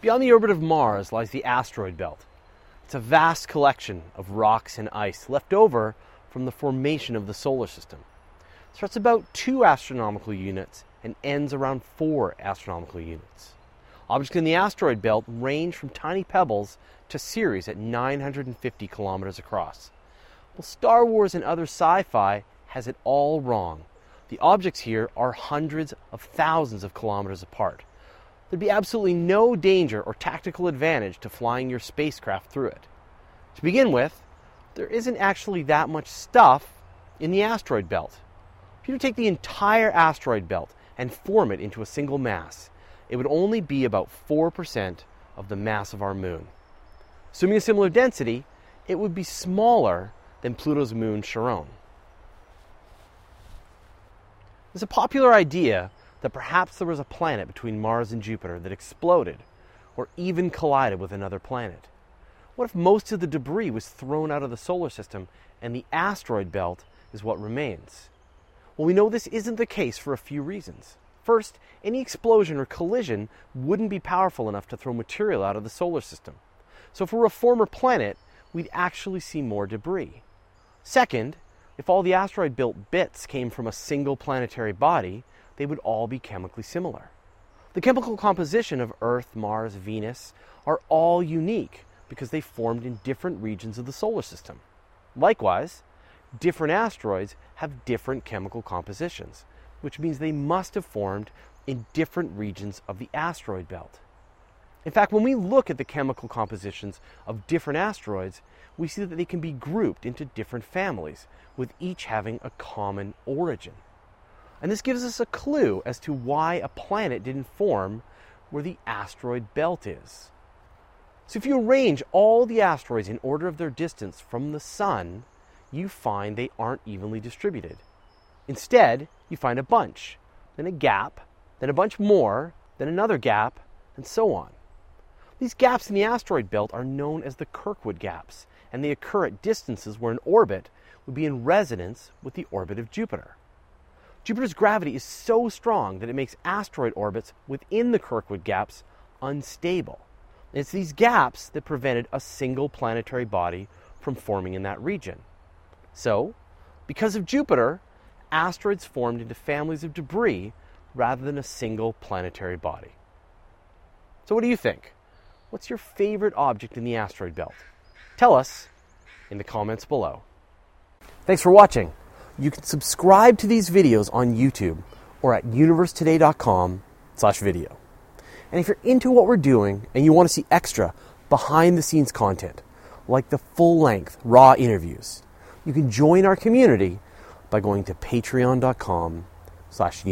Beyond the orbit of Mars lies the asteroid belt. It's a vast collection of rocks and ice left over from the formation of the solar system. It starts about 2 astronomical units and ends around 4 astronomical units. Objects in the asteroid belt range from tiny pebbles to Ceres at 950 kilometers across. Well, Star Wars and other sci fi has it all wrong. The objects here are hundreds of thousands of kilometers apart there'd be absolutely no danger or tactical advantage to flying your spacecraft through it. To begin with, there isn't actually that much stuff in the asteroid belt. If you were to take the entire asteroid belt and form it into a single mass, it would only be about 4% of the mass of our moon. Assuming a similar density, it would be smaller than Pluto's moon Charon. There's a popular idea that perhaps there was a planet between Mars and Jupiter that exploded or even collided with another planet? What if most of the debris was thrown out of the solar system and the asteroid belt is what remains? Well, we know this isn't the case for a few reasons. First, any explosion or collision wouldn't be powerful enough to throw material out of the solar system. So, if we're a former planet, we'd actually see more debris. Second, if all the asteroid belt bits came from a single planetary body, they would all be chemically similar. The chemical composition of Earth, Mars, Venus are all unique because they formed in different regions of the solar system. Likewise, different asteroids have different chemical compositions, which means they must have formed in different regions of the asteroid belt. In fact, when we look at the chemical compositions of different asteroids, we see that they can be grouped into different families, with each having a common origin. And this gives us a clue as to why a planet didn't form where the asteroid belt is. So, if you arrange all the asteroids in order of their distance from the Sun, you find they aren't evenly distributed. Instead, you find a bunch, then a gap, then a bunch more, then another gap, and so on. These gaps in the asteroid belt are known as the Kirkwood gaps, and they occur at distances where an orbit would be in resonance with the orbit of Jupiter. Jupiter's gravity is so strong that it makes asteroid orbits within the Kirkwood gaps unstable. And it's these gaps that prevented a single planetary body from forming in that region. So, because of Jupiter, asteroids formed into families of debris rather than a single planetary body. So, what do you think? What's your favorite object in the asteroid belt? Tell us in the comments below. Thanks for watching. You can subscribe to these videos on YouTube or at universetoday.com slash video. And if you're into what we're doing and you want to see extra behind the scenes content, like the full length raw interviews, you can join our community by going to patreon.com slash.